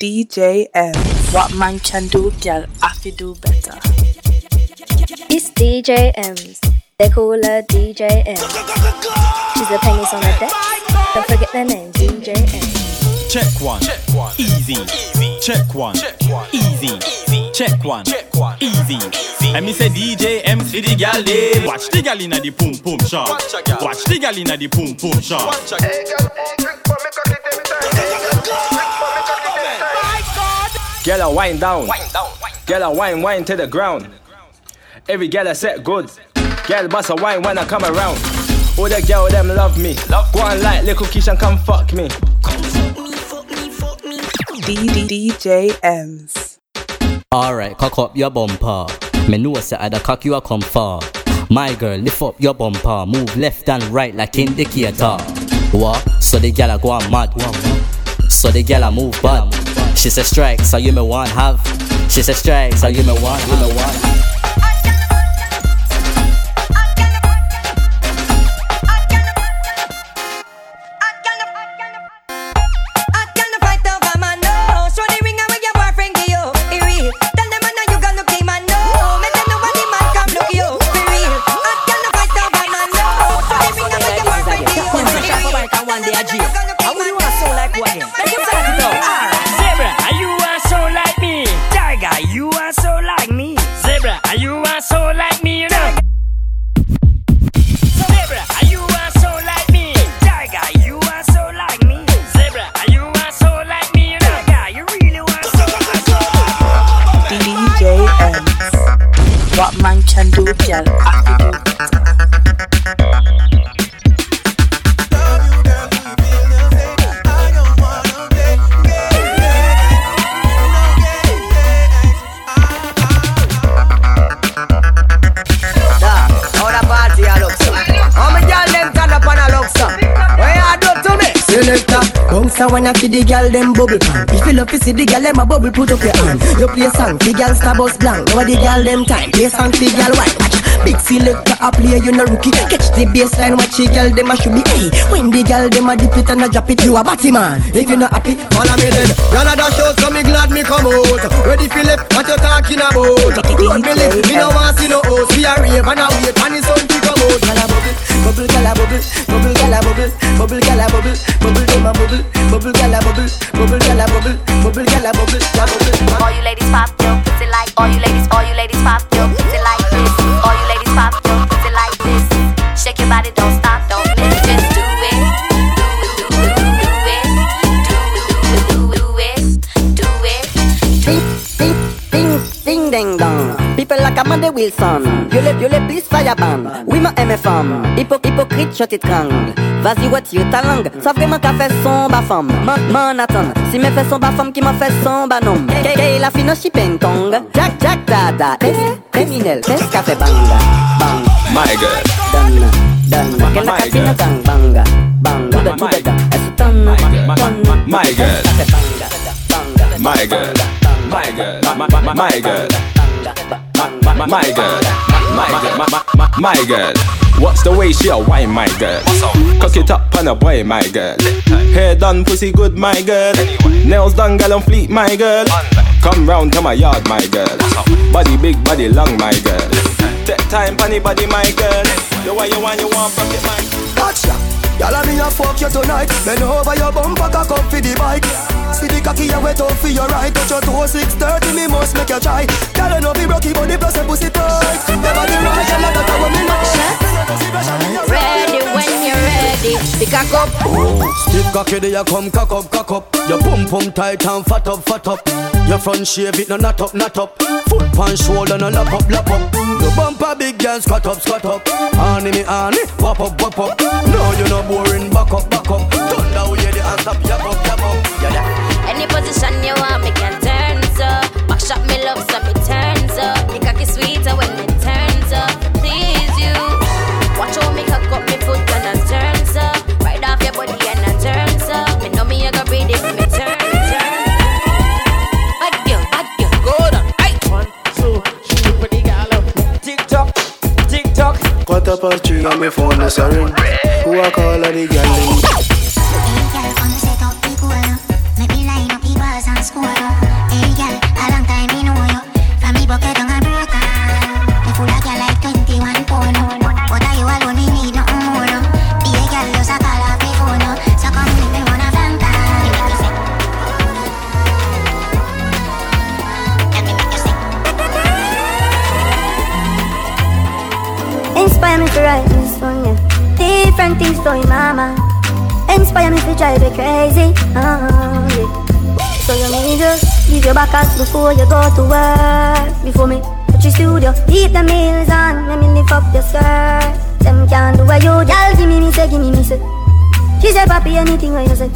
DJ M. What man can do, girl, I fi do better. It's DJ Emz. They call her DJ M. She's the pennies on the deck. Don't forget the name, DJ M. Check one. Check one. Easy. Easy. Check one. Check one. Easy. Easy. Check one. Check one. Easy. Easy. And me say DJ M for the gal dem. Watch the gal inna the pum pum shot. Watch the gal inna the pum pum shot. Girl, a wind down. Girl, a wine, wine to the ground. Every girl a set good. Girl, bust a wine when I come around. All the girl them love me. Go on like little Keisha and come fuck me. DJ Emz. Alright, cock up your bumper. Me know say I da cock you a come far. My girl, lift up your bumper. Move left and right like indicator. What? So the gal a go on mad. So the gal a move bad. She said strike, so you may want have. She said strike, so you may want, you me want. Selector, bounce a wanna see the girl them bubble pan. If you love to see the girl them a bubble, put up your hand. You play song, the girl star bus blank. Over the girl them time, play song, the girl white. Watch, big selector a play, you no rookie. Catch the baseline, watch the girl them a should be. Hey, when the girl them a dip it and a drop it, you a batty man. If you not happy, Follow me then. Y'all a out, so me glad me come out. Ready Philip, what you talking about? Lord me live, me no want see no host. We a rave and a wait, and the sun to come out. Bubble, bubble, gyal a bubble, bubble, gyal a bubble, bubble, gyal a bubble, bubble, them a bubble, bubble, gyal a bubble, bubble, gyal a bubble, bubble, gyal a bubble, gyal bubble. All you ladies pop your pussy like all you ladies, all you ladies pop your pussy like this. All you ladies pop your pussy like this. Shake your body, don't Wilson. Yo le, yo le plis Oui man aime femme Hypo, Hypocrite je t'étrangle. Vas-y retire ta langue. Ça vraiment qu'a fait son ba femme Man Si me fait son ba femme Qui m'a fait son ba nom Kay la fine shipping tong. Jack Jack dada Criminel Qu'est-ce qu'a fait bang. Bang. My girl Dang Dang Quelle la catine dang Bang Bang. Tout de tout de dang Est-ce My girl My girl My girl My girl My, my, my girl. My, my girl. My girl. My, my, my girl. What's the way she a wine, my girl? Cock it up on a boy, my girl. Hair done, pussy good, my girl. Nails done, gal on fleet, my girl. Come round to my yard, my girl. Body big, body long, my girl. Take time, funny body, my girl. The way you want, you want, pocket, my Watch ya. Y'all a me a fuck you tonight. Bend over your bumper, cock up for the bike. See the cocky you wet up for your right. Touch your toe, six thirty, me must make you try. You know be rocky, but the plus a pussy tight. Never the right, girl, that's how me know. Ready when you're ready. Pick a cup. Oh, stiff cocky there you come cock up, cock up Your pum pum tight and fat up, fat up Your front shave it no not up, not up. Foot pan shoulder no lap up, lap up. Your bumper big girl squat up, squat up. Honey me honey, wap up, wap up. No you no boring, back up, back up. Thunder we hear the hands up, yap up, yap up. Yeah, yeah. Any position you want, me can turn so. Back shot me love, so Past three and my phone is a ring. Who I call all the girl before you go to work. Before me touch your studio, keep the meals on. Let me lift up your skirt. Them can't do what you, girl. Give me me say, give me me say. She say, papi, anything what you say.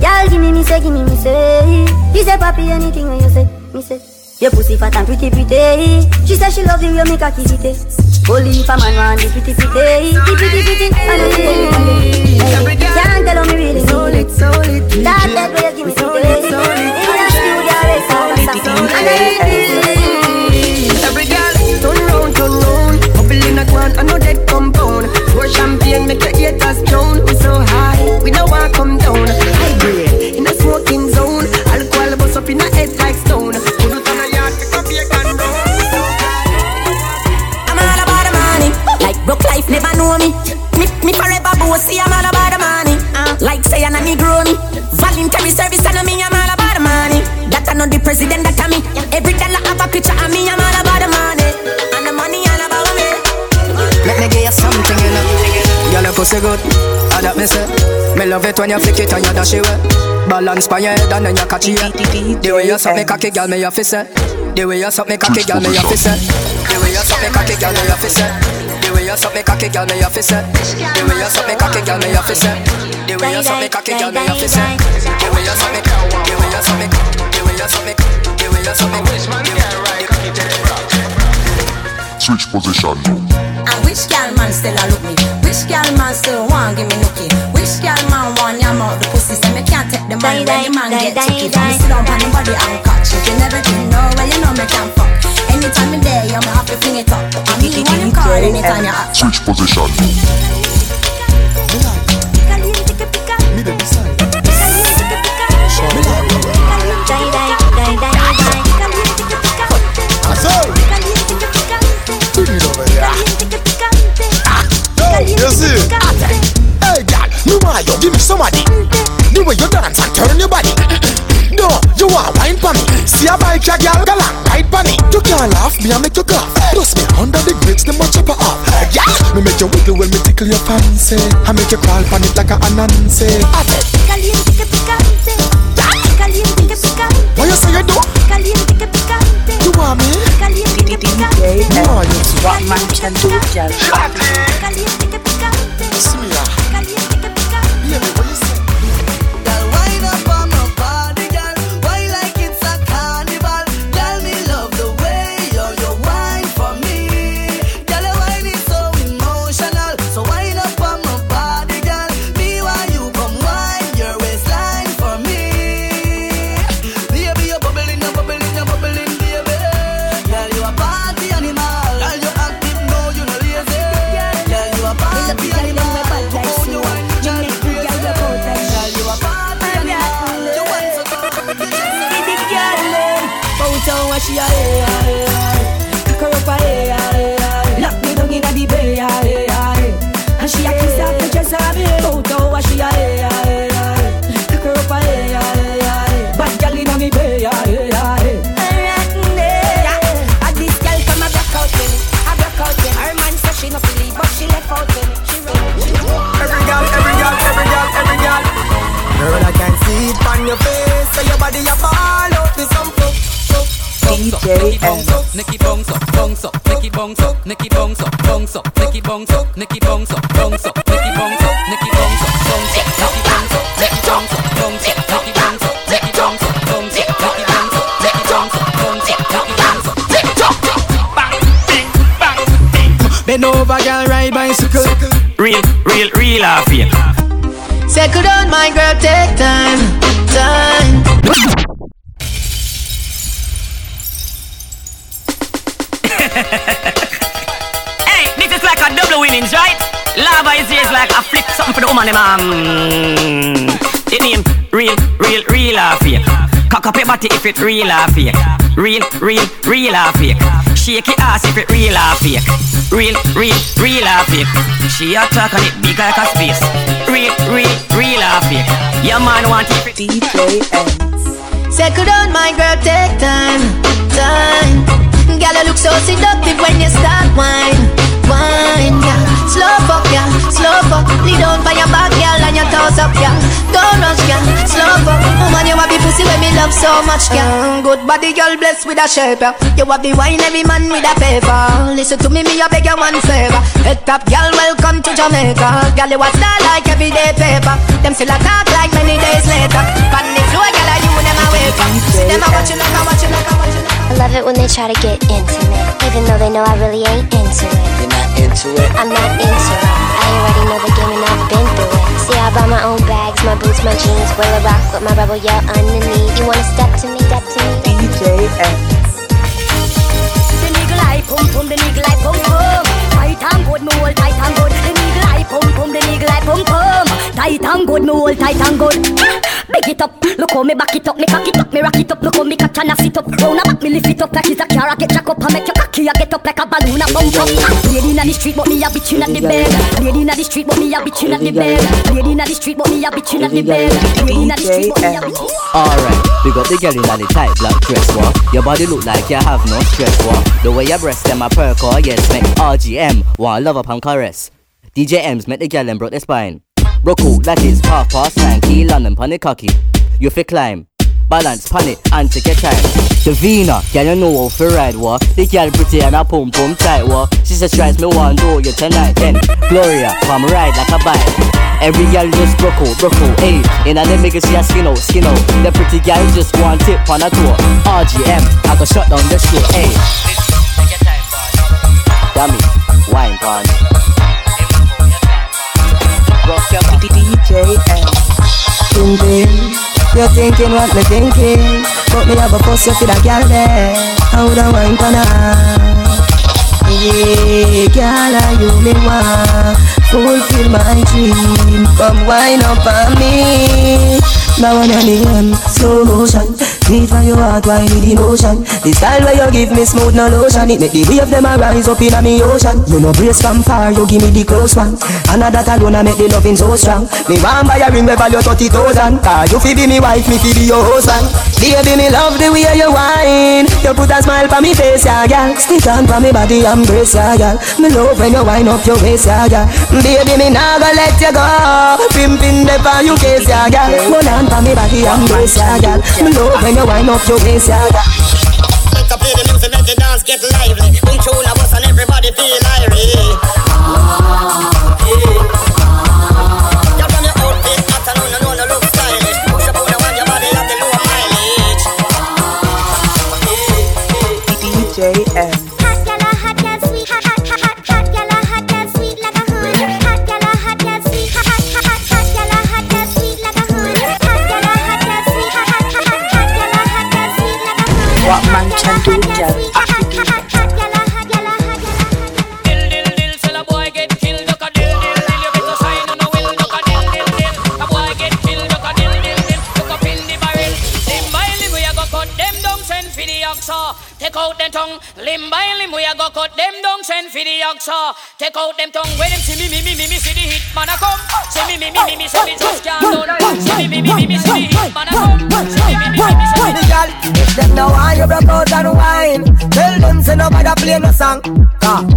Girl, give me me say, give me me say. She say, papi, anything what you say. Me say. Your pussy fat and pretty pretty She say she love you, you make her kiss it eh. Only if a man want the pretty pretty The pretty pretty I know you Can't tell how me really need it That that way you give me pretty In the studio, they I really Every girl, turn round, turn round Bubble in a quan, I know dead compound Pour champagne, make your haters drown We so high, we know I come down High grade, in a smoking zone Alcohol bust up in a head like stone Put it on a yard, pick up your down I'm all about the money. Like broke life never know me. Me, me forever bossy. I'm all about the money. Uh, like say I'm a Negro me. Voluntary service and a me. I'm president that me. Every dollar have a picture of me. I'm all about the money. And the money all about me. Let me give you something, you know. Girl, your pussy good, I that me say? Me love it when you flick it and you dash it way Balance by your head and then you catch it. The way you suck me cocky, girl, me to say The way you suck me cocky, girl, me to say The way you suck me cocky, girl, me to say The way you suck me cocky, girl, me to say The way you suck me cocky, girl, me to say The way you suck me cocky, girl, me have to The me, Switch position. And which gal man still a look me? Which gal man still want give me nookie? Which gal man want yam out the pussy? Say me can't take the money when the man get chicky. From me sit down on the body and catch it. You never did know well you know me can fuck. Anytime me there, you me have to fling it up. And me want you call anytime you ask. Switch position. You give me somebody. The way you dance and turn your body. No, you want wine for me. See a bike, a girl, go long ride for me. You can't laugh, me I make you cough. Plus me under the grapes, them a chop her off. Yeah, me make you wiggle when me tickle your fancy. I make you crawl on it like a Anansi. I said, Caliente que picante. Caliente que picante. what you say you do? Caliente que picante. You want me? Caliente que picante. Me want you to. What man can do, girl? Pick her up what up. Every girl, every girl, every girl, every girl. Girl, I can see it on your face. Your body Nicky bounce up, Nicky bounce Nicky bounce up, Nicky bounce Nicky bounce up, up, it real or fake. Real, real, real or fake. Shake your ass if it real or fake. Real, real, real or fake. She a talk on it big like a space. Real, real, real or fake. Your man want it. DJ M. Settle down, my girl, take time, time. Girl, you look so seductive when you start wine, wine, yeah. Slow fuck, girl, slow fuck. Lead on by your back, girl, and your toes up, girl. Don't rush, girl, slow fuck. Woman, oh, you have the pussy when me love so much, girl. Mm, good body, girl, blessed with a shape, yeah. You have the wine, every man with a paper. Listen to me, me a beg you one favor. Head top, girl, welcome to Jamaica. Girl, you a star like everyday paper. Them still a talk like many days later. Pan the floor, girl, you them a wake up. See them a watching, like a watching, like a watching. I love it when they try to get intimate, even though they know I really ain't into it. You're not into it. I'm not into it. My boots, my jeans. Will a rock with my rebel yell underneath. You wanna step to me, step to me. DJ X. The nigga like pum pum, the nigga like pum pum. Tight and good, me hold tight and good. The nigga like pum pum, the nigga like pum pum. Tight and good, me hold tight and good. Big it up, look how me back it up, me cock it up, me rock it up, look how me catch and I sit up. Round about me lift it up like it's a car, I get jack up, I make your cocky, I get up like a balloon, I bump up. Lady inna the street, but me a bitch inna the bed. Lady inna the street, but me a bitch inna the bed. Lady inna the street, but me a bitch inna the bed. Lady inna the street, but me a bitch. Alright, we got the girl in the tight black dress, what? Your body look like you have no stress, what? The way your breast them a perk, oh yes, make RGM, one love up and caress. DJ Emz make the girl and broke the spine. Broke out like it's half past nine, key London, panic cocky. You fi climb, balance, panic, and take your time. Davina, girl you know how fi ride, what? The girl pretty and a pum pum tight, what? She says tries me one do you tonight, then Gloria, come ride like a bike. Every girl just broke out, broke out, ayy. And then make it see a skin out, skin out. The pretty girl just one tip on a tour. RGM, I go shut down the show, ayy. Dummy, wine pon. Rock your body. DJ X. Eh. thinking You thinking what me thinking. But me have a pussy for that girl there. How the wine pan Yeah, girl, are you me want? Fulfill my dream. Come wine up on me. Now on your name, slow motion Need for your heart, why need emotion. The style where you give me smooth, no lotion. It make the wave them a rise up in a me ocean. You know brace from far, you give me the close one. And that alone I make the loving so strong. Me want buy a ring where value 30,000 Cause you fi be me wife, me fi be your husband. Baby, me love the way you whine. You put a smile on me face, yeah, girl. Stick on for me body, embrace, yeah, girl. Me love when you wind up your waist, yeah, girl. Baby, me nah go let you go. Pimpin' the for you case, yeah, girl. Hold on for me body, embrace, yeah, girl. Me love when you wind up your waist, yeah, Take out them tongue, limb by limb, we a go cut them down, send for the oxa. Take out them tongue, when them see me, me, me, me, me, see the hit man a come. See me, me, me, me, me, see me just can't done. See me, me, me, me, me, see the hit man a come. See me, me, me, me, me, see the girl. If them now want you broke out and wine, tell them say nobody play no song.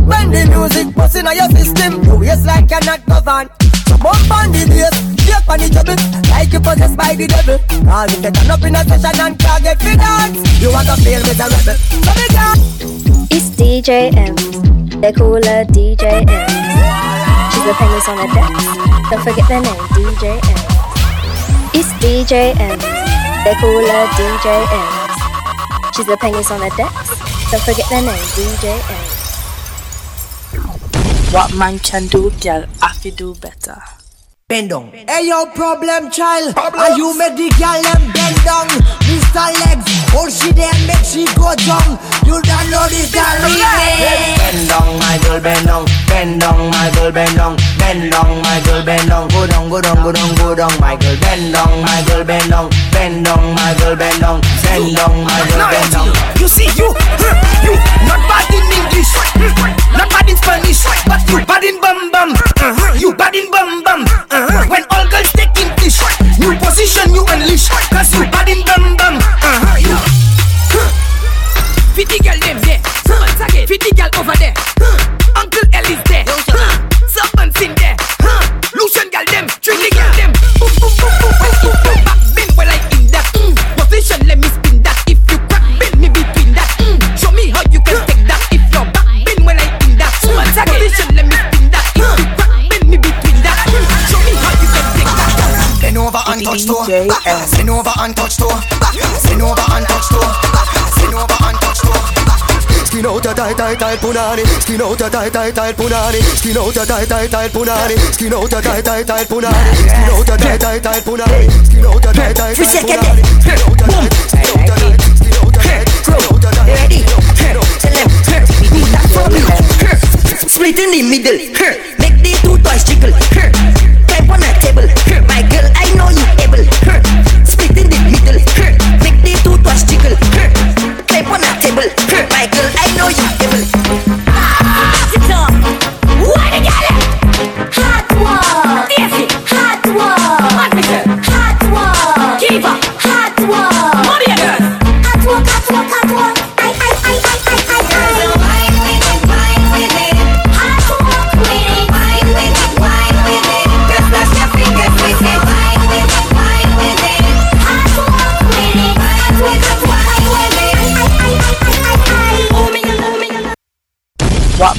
When the music busting on your system, you waist like you're not governed. So bump on the bass, shake on the treble, like you possessed by the devil. If they turn up in a session and can't get dance, you want to feel. So big girl. It's DJ Emz. They call her DJ Emz. She's the pennies on the deck Don't forget the name, DJ Emz. It's DJ Emz. They call her DJ Emz. She's the pennies on the decks. Don't forget the name, DJ Emz. What man can do, girl, I fi do better. Bend down. Hey yo, problem child. Are you make the girl them bend down? Mr. Legs, hold she there make she go down. You don't know this the remix. Bend down, my girl, bend down. Bend down, my girl, bend down. Bend down, my girl, bend down. Go down, go down, go down, go down, my girl. Bend down, my girl, bend down. Bend down, my girl, bend down. Bend down, my girl, bend down. You see you, you not hmm, not bad in Spanish, but you bad in bum bum. Uh-huh, you bad in bum bum. Uh-huh. When all girls take English, new position you unleash, tight, punani. Skin out tight, tight, tight punani. Skin out tight, tight, tight punani. Skin out tight, tight, tight punani. Skin out tight, tight, tight punani. Skin out tight, tight, tight punani. Skin out tight, skin out tight, skin out tight, skin out tight. Ready? Tell them. Do that for me. Split in the middle. Make the two toys jiggle. Climb on a table. My girl, I know you able. Split in the middle. Make the two toys jiggle. Climb on a table. My girl, I know you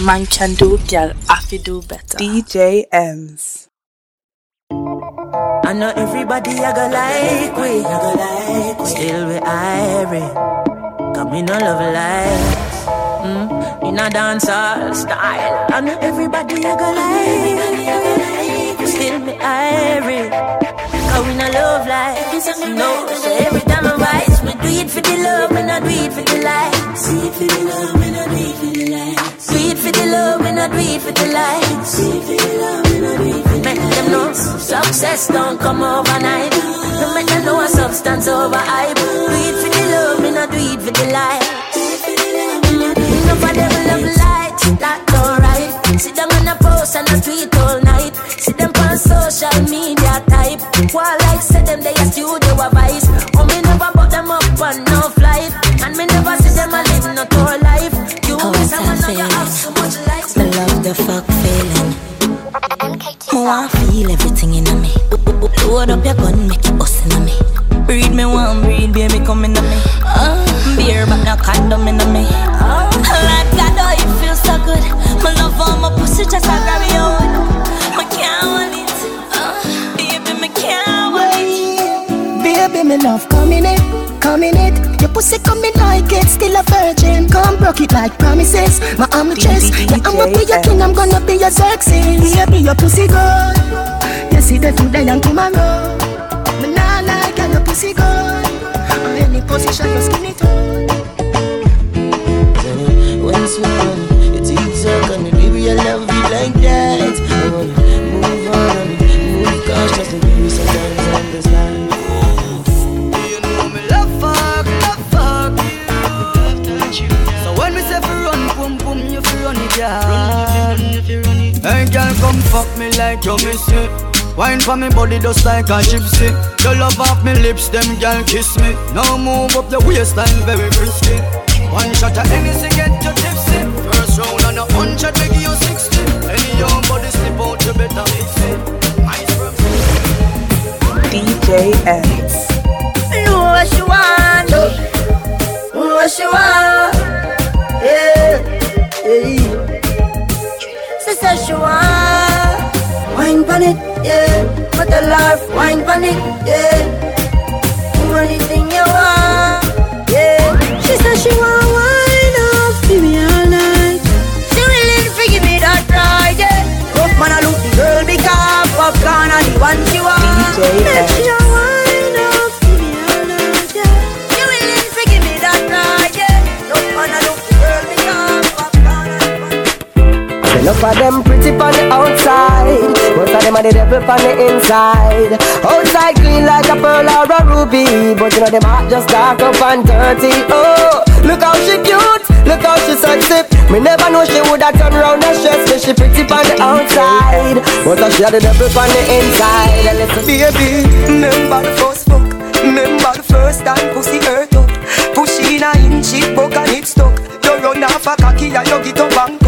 man can do, girl, have to do better. DJ Emz. I know everybody I go like we, I go like we. Still we irie, come in no love life. Mm, in a dancehall style. I know everybody I go like, still me irie. Cause we no love life, no. So every time I rise, we do it for the love, we not do it for the likes. Do it for the love, we not do it for the likes. Do it for the love, we not do it for the likes. Do it for the love, we not do it for the Make them know success don't come overnight. No make them know a substance over hype. Do it for the love, we not do it for the likes. Enough of them love light, that's alright. Sit down on a post and a tweet all night. See them on social media the fuck feeling. Want feel everything in me. Load up your gun, make it bust in me. Breed me one, breed baby come in me. Uh, beer but no condom in me. Uh, like God, oh it feels so good. My love on my pussy just like grab me out. Me can't it. Uh, baby, me can't wait. Baby, me love coming in, it. Your pussy coming like it's still a virgin. Come broke it like promises. My arm a chest. Yeah, I'ma be your king. I'm gonna be your sexy. be your pussy good. You see the today and tomorrow. Me nah like and your pussy good. On any position, your skinny tone. When it's sweet it's easy, and baby I love you like that. Come fuck me like you miss it. Wine for me body just like a gypsy. You love off me lips, them girl kiss me. Now move up your waistline, very frisky. One shot of anything get you tipsy. First round on a hundred, make you sixty. Any young body slip out, you better fix it. Ice from DJ Emz. know what she want. Know what she want. Yeah, yeah. She says she want. Wine pon it, yeah. Put the life, wine pon it, yeah. Do anything you want, yeah. She says she want Are the devil on the inside. Outside clean like a pearl or a ruby. But you know them heart just dark up and dirty. Oh, look how she cute, look how she sexy. Me never know she woulda turn round and stress me She pretty on the outside. But she had the devil on the inside. And Baby, remember the first fuck. Remember the first time pussy hurt up. Push in a inch it broke and it stuck. You run off a cocky and you get up and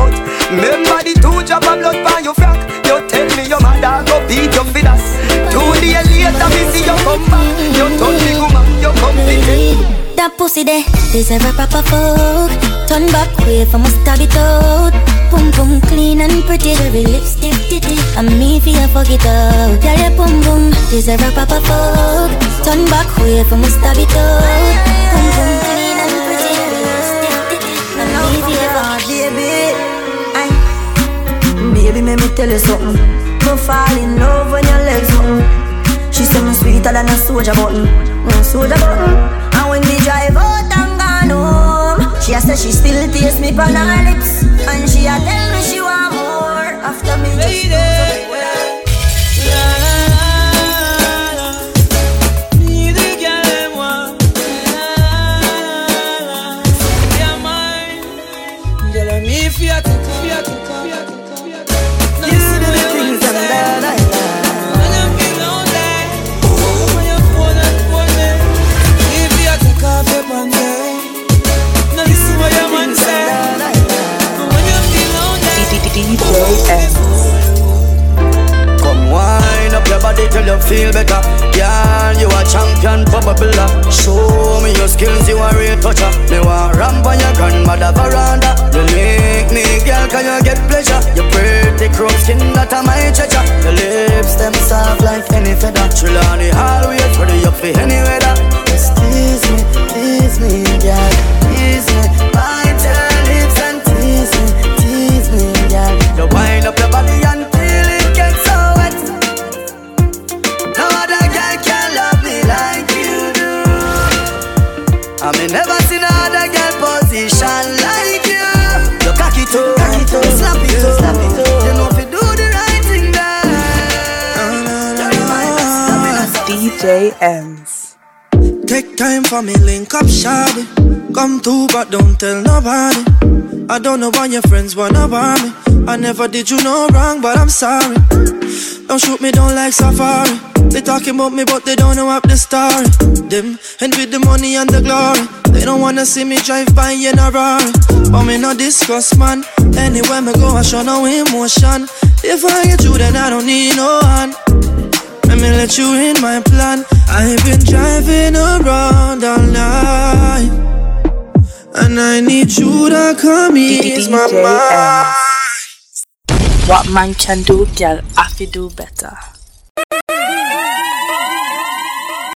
pussy there, deserve a proper fuck. Turn back way for must have it out. Pum pum clean and pretty, every lipstick titty. And me for you fuck it up. Girl, your pum pum deserve a proper fuck. Turn back way for must have it out. Pum pum clean and pretty, every lipstick titty. And me for you fuck up. baby. Aye. Baby, make me tell you something. Me fall in love when your legs open. She say me sweeter than a soldier button, mm, soldier button. When drive out and gone home, she a say she still taste me on her lips, and she a tell me she want more after me. Lady. You feel better. Girl, you a champion, probably. Show me your skills, you a real toucher. Me want ramp on your grandmother veranda. You make me, girl, can you get pleasure? Your pretty chrome skin, that a my treasure. Your lips, them soft like any feather. Trelawney Hall, wait for the up for any weather. Just tease me, tease me, girl, tease me. DJ. Take time for me, link up, shawty. Come through, but don't tell nobody. I don't know why your friends wanna bar me. I never did you no wrong, but I'm sorry. Don't shoot me down like safari. They talking about me, but they don't know up the story. Them and with the money and the glory. They don't wanna see me drive by in a Rari. But me no discuss, man. Anywhere me go, I show no emotion. If I get you, then I don't need no one. Let me let you in my plan. I've been driving around all night. And I need you to come ease my mind. What man can do, girl, have to do better.